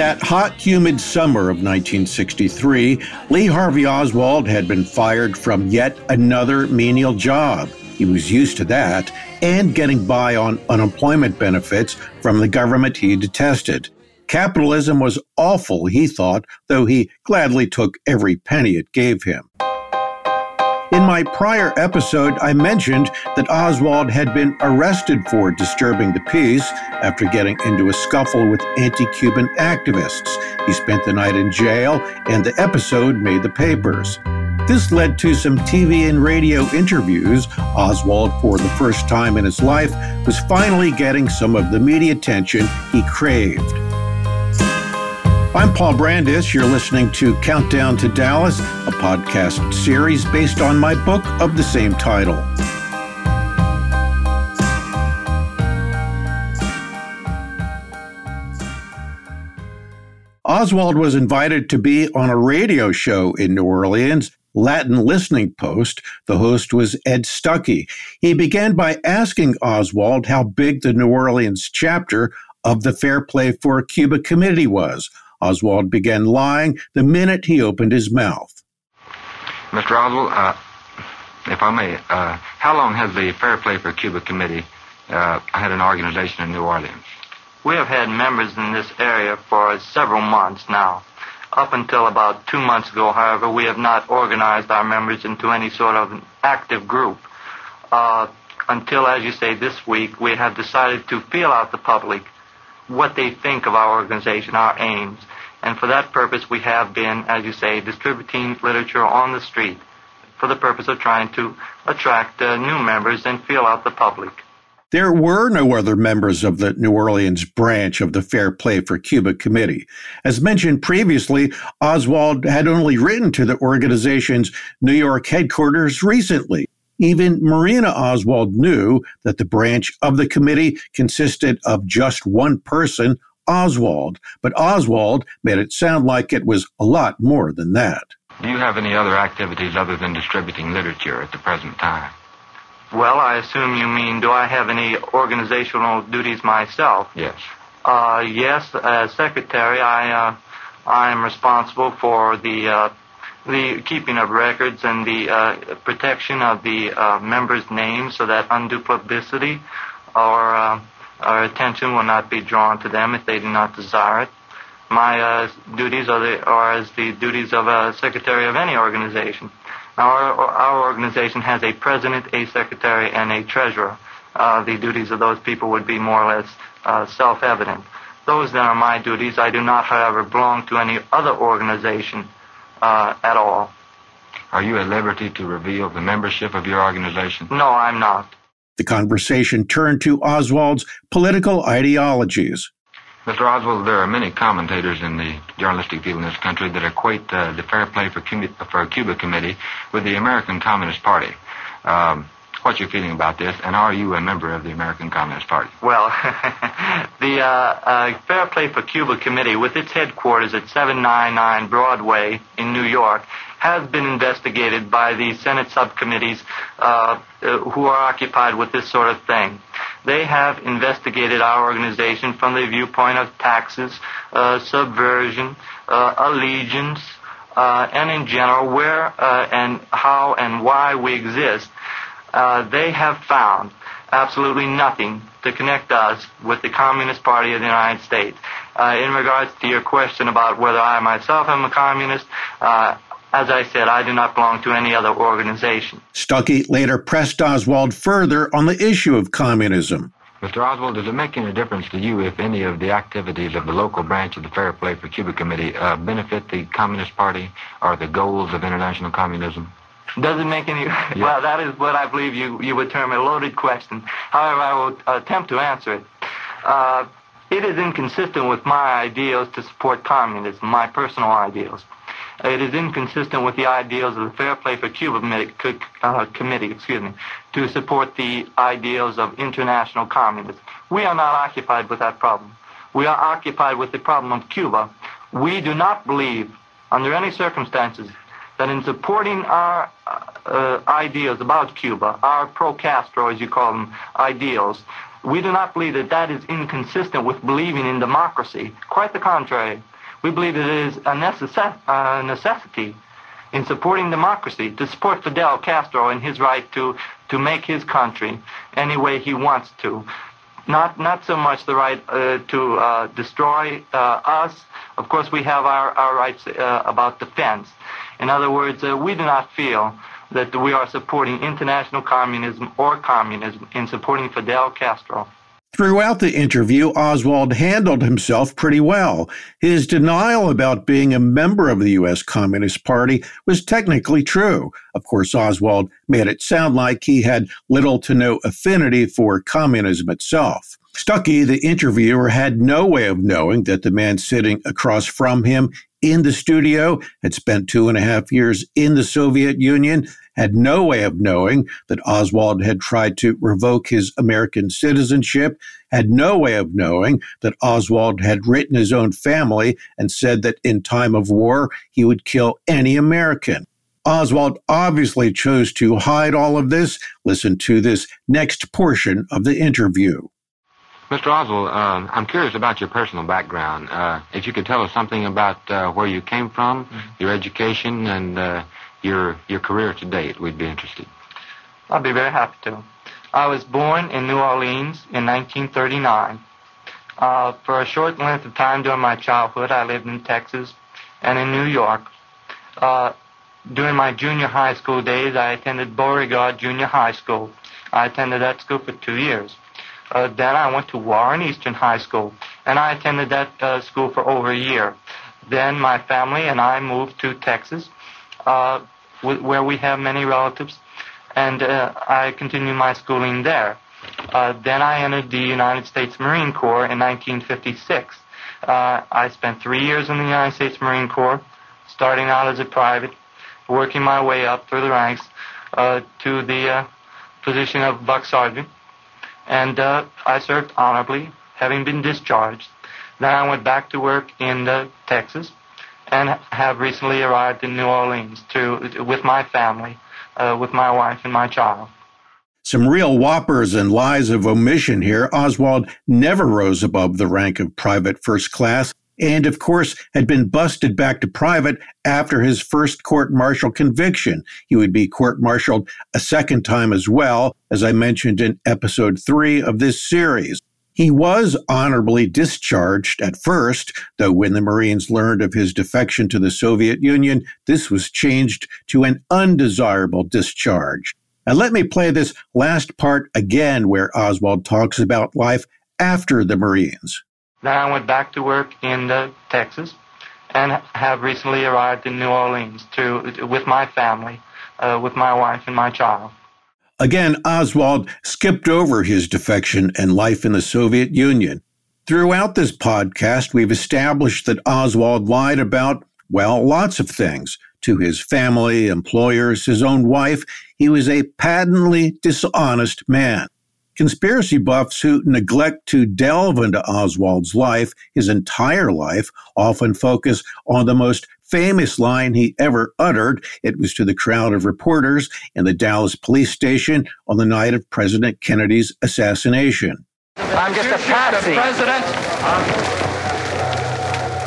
that hot, humid summer of 1963, Lee Harvey Oswald had been fired from yet another menial job. He was used to that and getting by on unemployment benefits from the government he detested. Capitalism was awful, he thought, though he gladly took every penny it gave him. In my prior episode, I mentioned that Oswald had been arrested for disturbing the peace after getting into a scuffle with anti Cuban activists. He spent the night in jail, and the episode made the papers. This led to some TV and radio interviews. Oswald, for the first time in his life, was finally getting some of the media attention he craved. I'm Paul Brandus. You're listening to Countdown to Dallas, a podcast series based on my book of the same title. Oswald was invited to be on a radio show in New Orleans, Latin Listening Post. The host was Ed Stuckey. He began by asking Oswald how big the New Orleans chapter of the Fair Play for Cuba Committee was. Oswald began lying the minute he opened his mouth. Mr. Oswald, uh, if I may, uh, how long has the Fair Play for Cuba Committee uh, had an organization in New Orleans? We have had members in this area for several months now. Up until about two months ago, however, we have not organized our members into any sort of active group. Uh, until, as you say, this week, we have decided to feel out the public what they think of our organization, our aims. And for that purpose, we have been, as you say, distributing literature on the street for the purpose of trying to attract uh, new members and feel out the public. There were no other members of the New Orleans branch of the Fair Play for Cuba Committee. As mentioned previously, Oswald had only written to the organization's New York headquarters recently. Even Marina Oswald knew that the branch of the committee consisted of just one person, Oswald, but Oswald made it sound like it was a lot more than that. Do you have any other activities other than distributing literature at the present time? Well, I assume you mean, do I have any organizational duties myself? Yes. Uh, yes, as secretary, I, uh, I am responsible for the uh, the keeping of records and the uh, protection of the uh, members' names so that undue publicity or, uh, attention will not be drawn to them if they do not desire it. My uh, duties are, the, are as the duties of a secretary of any organization. Our, our organization has a president, a secretary, and a treasurer. Uh, the duties of those people would be more or less uh, self-evident. Those then are my duties. I do not, however, belong to any other organization uh, at all. Are you at liberty to reveal the membership of your organization? No, I'm not. The conversation turned to Oswald's political ideologies. Mr. Oswald, there are many commentators in the journalistic field in this country that equate uh, the Fair Play for, for, Cuba Committee with the American Communist Party. Um, what's your feeling about this, and are you a member of the American Communist Party? Well, the uh, uh, Fair Play for Cuba Committee, with its headquarters at 799 Broadway in New York, has been investigated by the Senate subcommittees uh, uh, who are occupied with this sort of thing. They have investigated our organization from the viewpoint of taxes, uh, subversion, uh, allegiance, and in general where and how and why we exist uh, they have found absolutely nothing to connect us with the Communist Party of the United States. Uh, in regards to your question about whether I myself am a communist, uh, as I said, I do not belong to any other organization. Stuckey later pressed Oswald further on the issue of communism. Mr. Oswald, does it make any difference to you if any of the activities of the local branch of the Fair Play for Cuba Committee uh, benefit the Communist Party or the goals of international communism? Doesn't make any. Well, that is what I believe you, you would term a loaded question. However, I will attempt to answer it. Uh, it is inconsistent with my ideals to support communism, my personal ideals. It is inconsistent with the ideals of the Fair Play for Cuba uh, committee, excuse me, to support the ideals of international communism. We are not occupied with that problem. We are occupied with the problem of Cuba. We do not believe, under any circumstances, that in supporting our uh, ideals about Cuba, our pro-Castro, as you call them, ideals, We do not believe that that is inconsistent with believing in democracy. Quite the contrary. We believe it is a necess- necessity in supporting democracy to support Fidel Castro in his right to, to make his country any way he wants to. Not, not so much the right uh, to uh, destroy uh, us. Of course, we have our, our rights uh, about defense. In other words, uh, we do not feel that we are supporting international communism or communism in supporting Fidel Castro. Throughout the interview, Oswald handled himself pretty well. His denial about being a member of the U.S. Communist Party was technically true. Of course, Oswald made it sound like he had little to no affinity for communism itself. Stuckey, the interviewer, had no way of knowing that the man sitting across from him in the studio, had spent two and a half years in the Soviet Union, had no way of knowing that Oswald had tried to revoke his American citizenship, had no way of knowing that Oswald had written his own family and said that in time of war he would kill any American. Oswald obviously chose to hide all of this. Listen to this next portion of the interview. Mr. Oswald, uh, I'm curious about your personal background. Uh, if you could tell us something about uh, where you came from, mm-hmm. your education, and uh, your your career to date, we'd be interested. I'd be very happy to. I was born in New Orleans in 1939. Uh, for a short length of time during my childhood, I lived in Texas and in New York. Uh, during my junior high school days, I attended Beauregard Junior High School. I attended that school for two years. Uh, then I went to Warren Easton High School, and I attended that uh, school for over a year. Then my family and I moved to Texas, uh, where we have many relatives, and uh, I continued my schooling there. Uh, then I entered the United States Marine Corps in 1956. Uh, I spent three years in the United States Marine Corps, starting out as a private, working my way up through the ranks to the position of buck sergeant and uh, I served honorably, having been discharged. Then I went back to work in uh, Texas, and have recently arrived in New Orleans to with my family, uh, with my wife and my child. Some real whoppers and lies of omission here. Oswald never rose above the rank of private first class and of course had been busted back to private after his first court martial conviction. He would be court martialed a second time as well, as I mentioned in episode three of this series. He was honorably discharged at first, though when the Marines learned of his defection to the Soviet Union, this was changed to an undesirable discharge. And let me play this last part again, where Oswald talks about life after the Marines. Then I went back to work in uh, Texas and have recently arrived in New Orleans to with my family, uh, with my wife and my child. Again, Oswald skipped over his defection and life in the Soviet Union. Throughout this podcast, we've established that Oswald lied about, well, lots of things to his family, employers, his own wife. He was a patently dishonest man. Conspiracy buffs who neglect to delve into Oswald's life, his entire life, often focus on the most famous line he ever uttered. It was to the crowd of reporters in the Dallas police station on the night of President Kennedy's assassination. I'm just a patsy. President.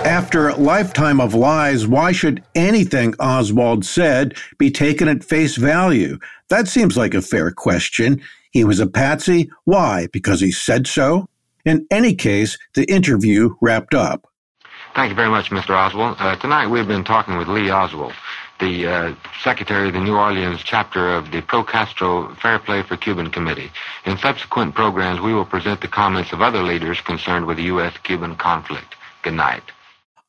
After a lifetime of lies, why should anything Oswald said be taken at face value? That seems like a fair question. He was a patsy. Why? Because he said so? In any case, the interview wrapped up. Thank you very much, Mr. Oswald. Uh, tonight we've been talking with Lee Oswald, the uh, secretary of the New Orleans chapter of the Pro Castro Fair Play for Cuban Committee. In subsequent programs, we will present the comments of other leaders concerned with the U.S. Cuban conflict. Good night.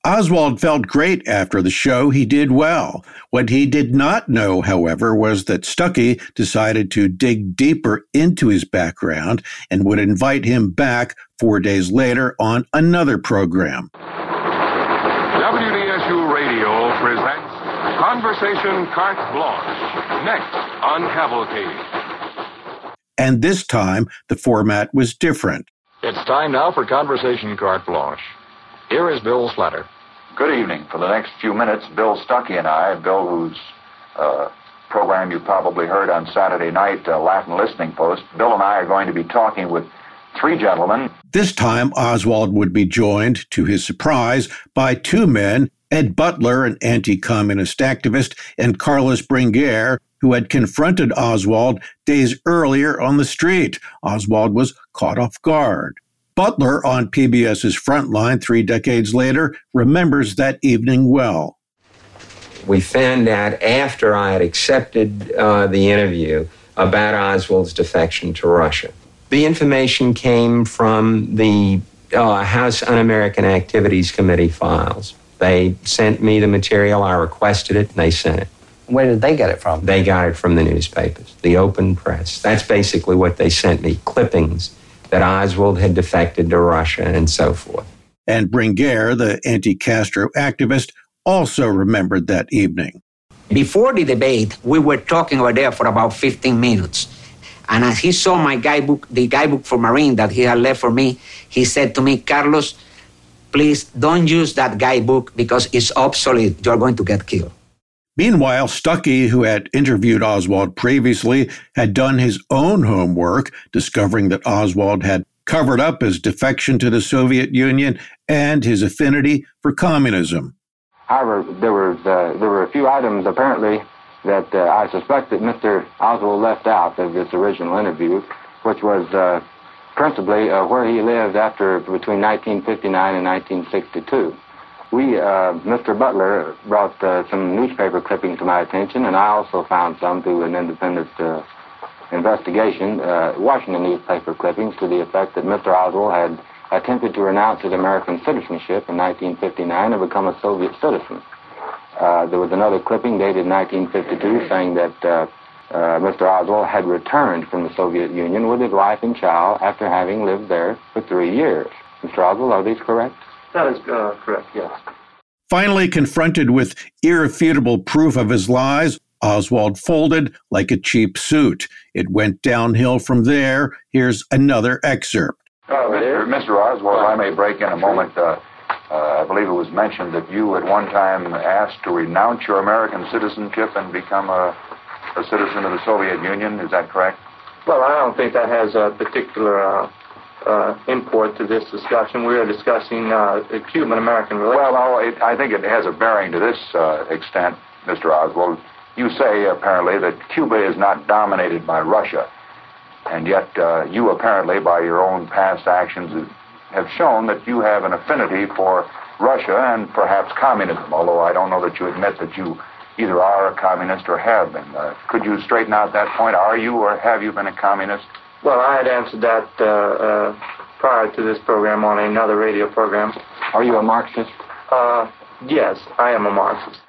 Oswald felt great after the show. He did well. What he did not know, however, was that Stuckey decided to dig deeper into his background and would invite him back four days later on another program. WDSU Radio presents Conversation Carte Blanche, next on Cavalcade. And this time, the format was different. It's time now for Conversation Carte Blanche. Here is Bill Slatter. Good evening. For the next few minutes, Bill Stuckey and I, Bill, whose uh, program you probably heard on Saturday night, uh, Latin Listening Post, Bill and I are going to be talking with three gentlemen. This time, Oswald would be joined, to his surprise, by two men Ed Butler, an anti communist activist, and Carlos Bringuier, who had confronted Oswald days earlier on the street. Oswald was caught off guard. Butler, on PBS's Frontline three decades later, remembers that evening well. We found out after I had accepted uh, the interview about Oswald's defection to Russia. The information came from the uh, House Un American Activities Committee files. They sent me the material, I requested it, and they sent it. Where did they get it from? They got it from the newspapers, the open press. That's basically what they sent me clippings that Oswald had defected to Russia and so forth. And Bringuier, the anti Castro activist, also remembered that evening. Before the debate, we were talking over there for about 15 minutes. And as he saw my guidebook, the guidebook for Marine that he had left for me, he said to me, Carlos, please don't use that guidebook because it's obsolete. You're going to get killed. Meanwhile, Stuckey, who had interviewed Oswald previously, had done his own homework, discovering that Oswald had covered up his defection to the Soviet Union and his affinity for communism. However, there were uh, there were a few items apparently that uh, I suspect that Mr. Oswald left out of this original interview, which was uh, principally uh, where he lived after between 1959 and 1962. We, uh, Mr. Butler, brought uh, some newspaper clippings to my attention, and I also found some through an independent uh, investigation, uh, Washington newspaper clippings to the effect that Mr. Oswald had attempted to renounce his American citizenship in 1959 and become a Soviet citizen. Uh, there was another clipping dated 1952 saying that uh, Mr. Oswald had returned from the Soviet Union with his wife and child after having lived there for three years. Mr. Oswald, are these correct? That is uh, correct, yes. Finally, confronted with irrefutable proof of his lies, Oswald folded like a cheap suit. It went downhill from there. Here's another excerpt. Uh, Mr. Mr. Oswald, I may break in a moment. Uh, uh, I believe it was mentioned that you at one time asked to renounce your American citizenship and become a, a citizen of the Soviet Union. Is that correct? Well, I don't think that has a particular uh, import to this discussion. We are discussing uh, Cuban-American relations. Well, I think it has a bearing to this uh, extent, Mr. Oswald. You say apparently that Cuba is not dominated by Russia, and yet uh, you apparently, by your own past actions, have shown that you have an affinity for Russia and perhaps communism. Although I don't know that you admit that you either are a communist or have been. Uh, could you straighten out that point? Are you or have you been a communist? Well, I had answered that uh, uh, prior to this program on another radio program. Are you a Marxist? Uh, yes, I am a Marxist.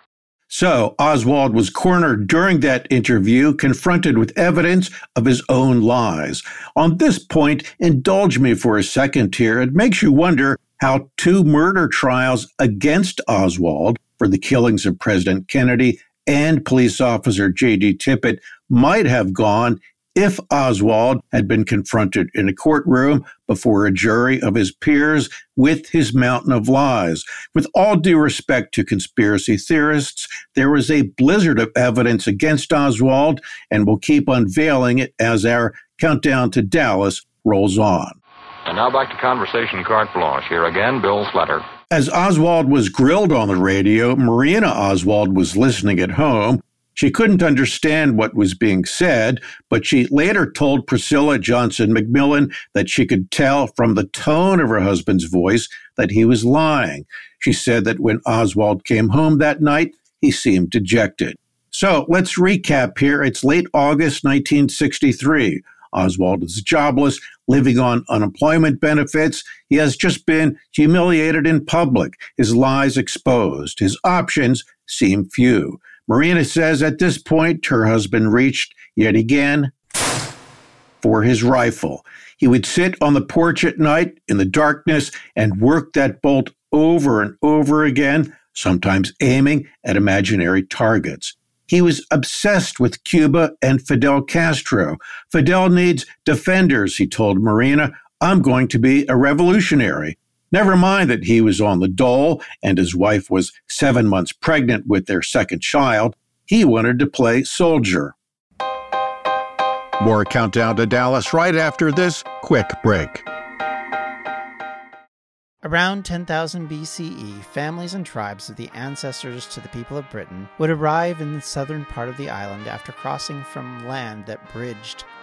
So, Oswald was cornered during that interview, confronted with evidence of his own lies. On this point, indulge me for a second here. It makes you wonder how two murder trials against Oswald for the killings of President Kennedy and police officer J.D. Tippit might have gone if Oswald had been confronted in a courtroom before a jury of his peers with his mountain of lies. With all due respect to conspiracy theorists, there was a blizzard of evidence against Oswald, and we'll keep unveiling it as our countdown to Dallas rolls on. And now back to conversation carte blanche. Here again, Bill Slatter. As Oswald was grilled on the radio, Marina Oswald was listening at home. She couldn't understand what was being said, but she later told Priscilla Johnson McMillan that she could tell from the tone of her husband's voice that he was lying. She said that when Oswald came home that night, he seemed dejected. So let's recap here. It's late August 1963. Oswald is jobless, living on unemployment benefits. He has just been humiliated in public, his lies exposed. His options seem few. Marina says at this point her husband reached yet again for his rifle. He would sit on the porch at night in the darkness and work that bolt over and over again, sometimes aiming at imaginary targets. He was obsessed with Cuba and Fidel Castro. Fidel needs defenders, he told Marina. I'm going to be a revolutionary. Never mind that he was on the dole and his wife was seven months pregnant with their second child. He wanted to play soldier. More Countdown to Dallas right after this quick break. Around 10,000 BCE, families and tribes of the ancestors to the people of Britain would arrive in the southern part of the island after crossing from land that bridged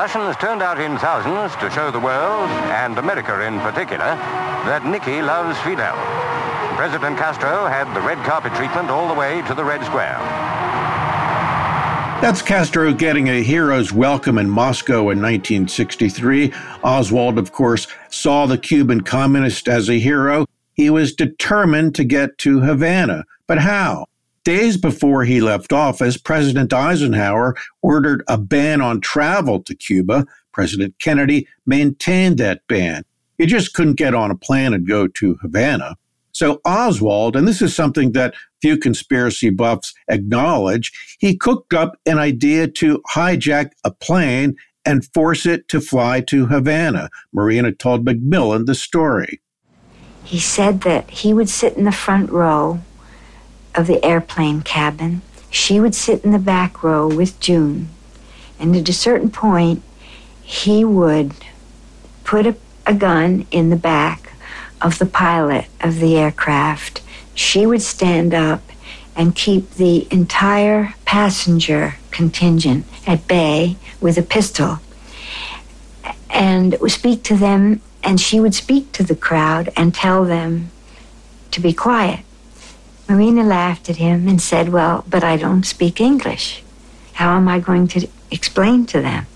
Russians turned out in thousands to show the world, and America in particular, that Nicky loves Fidel. President Castro had the red carpet treatment all the way to the Red Square. That's Castro getting a hero's welcome in Moscow in 1963. Oswald, of course, saw the Cuban communist as a hero. He was determined to get to Havana. But how? Days before he left office, President Eisenhower ordered a ban on travel to Cuba. President Kennedy maintained that ban. You just couldn't get on a plane and go to Havana. So Oswald, and this is something that few conspiracy buffs acknowledge, he cooked up an idea to hijack a plane and force it to fly to Havana. Marina told McMillan the story. He said that he would sit in the front row of the airplane cabin. She would sit in the back row with June. And at a certain point, he would put a, a gun in the back of the pilot of the aircraft. She would stand up and keep the entire passenger contingent at bay with a pistol and speak to them. And she would speak to the crowd and tell them to be quiet. Marina laughed at him and said, Well, but I don't speak English. How am I going to explain to them?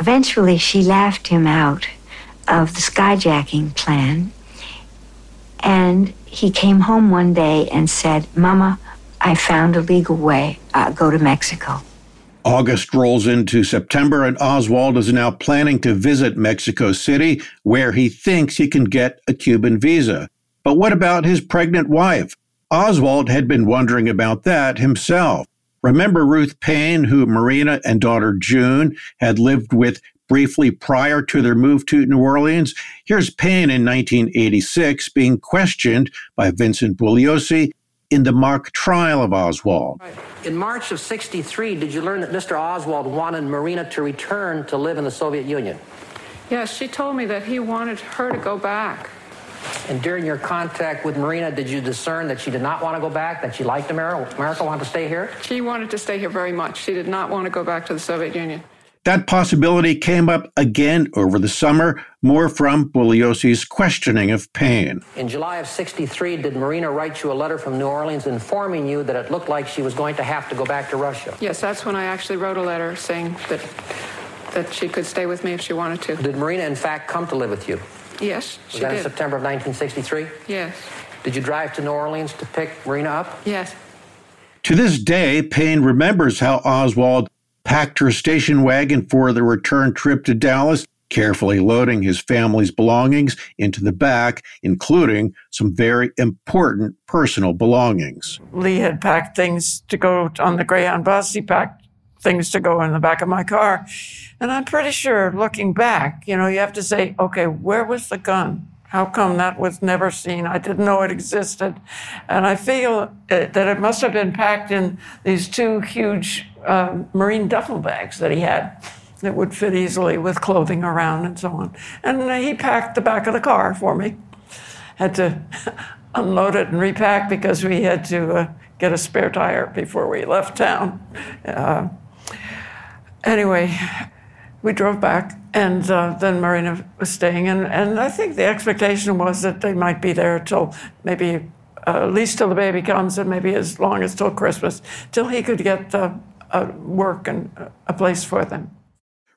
Eventually, she laughed him out of the skyjacking plan. And he came home one day and said, Mama, I found a legal way. I'll go to Mexico. August rolls into September, and Oswald is now planning to visit Mexico City, where he thinks he can get a Cuban visa. But what about his pregnant wife? Oswald had been wondering about that himself. Remember Ruth Paine, who Marina and daughter June had lived with briefly prior to their move to New Orleans? Here's Payne in 1986 being questioned by Vincent Bugliosi in the mock trial of Oswald. In March of 63, did you learn that Mr. Oswald wanted Marina to return to live in the Soviet Union? Yes, she told me that he wanted her to go back. And during your contact with Marina, did you discern that she did not want to go back, that she liked America, America wanted to stay here? She wanted to stay here very much. She did not want to go back to the Soviet Union. That possibility came up again over the summer, more from Bugliosi's questioning of Paine. In July of 63, did Marina write you a letter from New Orleans informing you that it looked like she was going to have to go back to Russia? Yes, that's when I actually wrote a letter saying that that she could stay with me if she wanted to. Did Marina, in fact, come to live with you? Yes, Was that did. in September of 1963? Yes. Did you drive to New Orleans to pick Marina up? Yes. To this day, Paine remembers how Oswald packed her station wagon for the return trip to Dallas, carefully loading his family's belongings into the back, including some very important personal belongings. Lee had packed things to go on the Greyhound bus. He packed things to go in the back of my car. And I'm pretty sure, looking back, you know, you have to say, okay, where was the gun? How come that was never seen? I didn't know it existed. And I feel uh, that it must have been packed in these two huge uh, marine duffel bags that he had that would fit easily with clothing around and so on. And he packed the back of the car for me. Had to unload it and repack because we had to uh, get a spare tire before we left town. Uh, anyway, we drove back, and uh, then Marina was staying, and, and I think the expectation was that they might be there till maybe uh, at least till the baby comes, and maybe as long as till Christmas, till he could get uh, work and a place for them.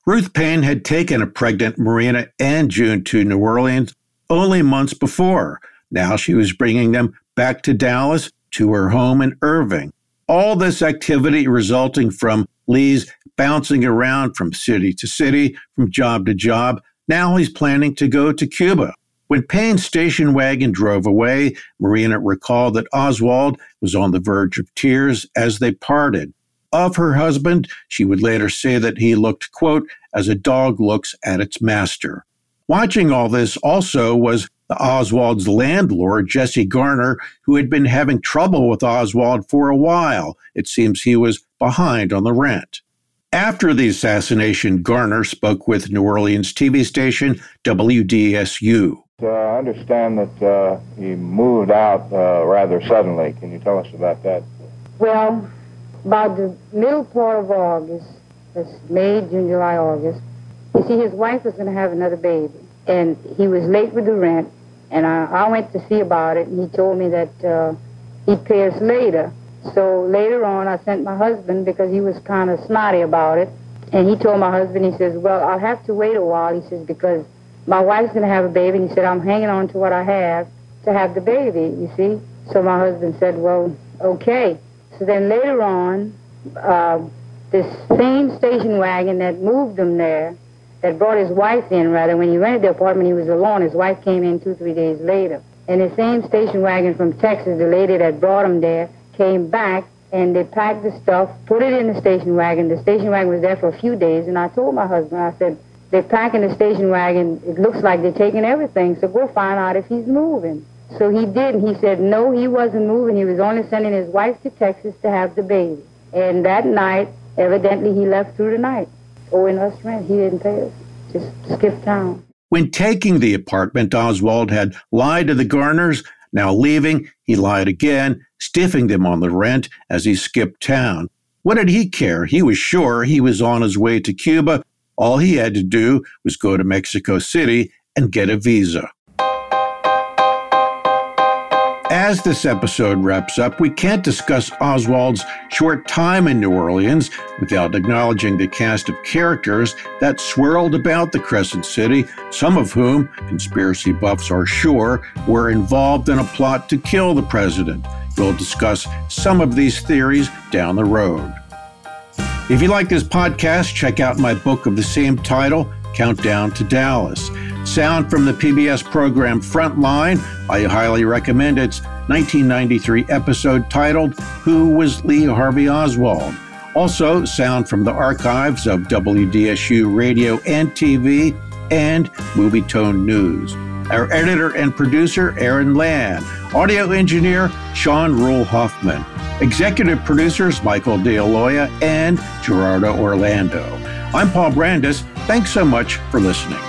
Ruth Paine had taken a pregnant Marina and June to New Orleans only months before. Now she was bringing them back to Dallas to her home in Irving. All this activity resulting from Lee's bouncing around from city to city, from job to job. Now he's planning to go to Cuba. When Paine's station wagon drove away, Marina recalled that Oswald was on the verge of tears as they parted. Of her husband, she would later say that he looked, quote, as a dog looks at its master. Watching all this also was the Oswald's landlord, Jesse Garner, who had been having trouble with Oswald for a while. It seems he was behind on the rent. After the assassination, Garner spoke with New Orleans TV station WDSU. Uh, I understand that uh, he moved out uh, rather suddenly. Can you tell us about that? Well, by the middle part of August, that's May, June, July, August, you see, his wife was going to have another baby, and he was late with the rent, and I, I went to see about it, and he told me that uh, he'd pay us later. So later on, I sent my husband because he was kind of snotty about it. And he told my husband, he says, Well, I'll have to wait a while. He says, Because my wife's going to have a baby. And he said, I'm hanging on to what I have to have the baby, you see. So my husband said, Well, okay. So then later on, uh, this same station wagon that moved him there, that brought his wife in, rather, when he rented the apartment, he was alone. His wife came in two, three days later. And the same station wagon from Texas, the lady that brought him there, came back and they packed the stuff, put it in the station wagon. The station wagon was there for a few days, and I told my husband, I said, they're packing the station wagon. It looks like they're taking everything, so go find out if he's moving. So he did, and he said, no, he wasn't moving. He was only sending his wife to Texas to have the baby. And that night, evidently, he left through the night, owing us rent. He didn't pay us, just skipped town. When taking the apartment, Oswald had lied to the Garners. Now leaving, he lied again stiffing them on the rent as he skipped town. What did he care? He was sure he was on his way to Cuba. All he had to do was go to Mexico City and get a visa. As this episode wraps up, we can't discuss Oswald's short time in New Orleans without acknowledging the cast of characters that swirled about the Crescent City, some of whom, conspiracy buffs are sure, were involved in a plot to kill the president. We'll discuss some of these theories down the road. If you like this podcast, check out my book of the same title, Countdown to Dallas. Sound from the PBS program Frontline. I highly recommend its 1993 episode titled Who Was Lee Harvey Oswald? Also, sound from the archives of WDSU radio and TV and Movietone News. Our editor and producer, Aaron Land. Audio engineer, Sean Rule Hoffman. Executive producers, Michael DeAloia and Gerardo Orlando. I'm Paul Brandus. Thanks so much for listening.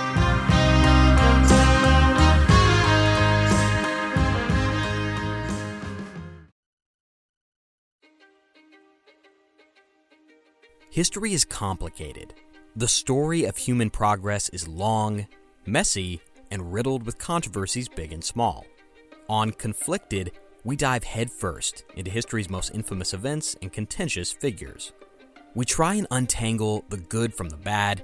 History is complicated. The story of human progress is long, messy, and riddled with controversies big and small. On Conflicted, we dive headfirst into history's most infamous events and contentious figures. We try and untangle the good from the bad,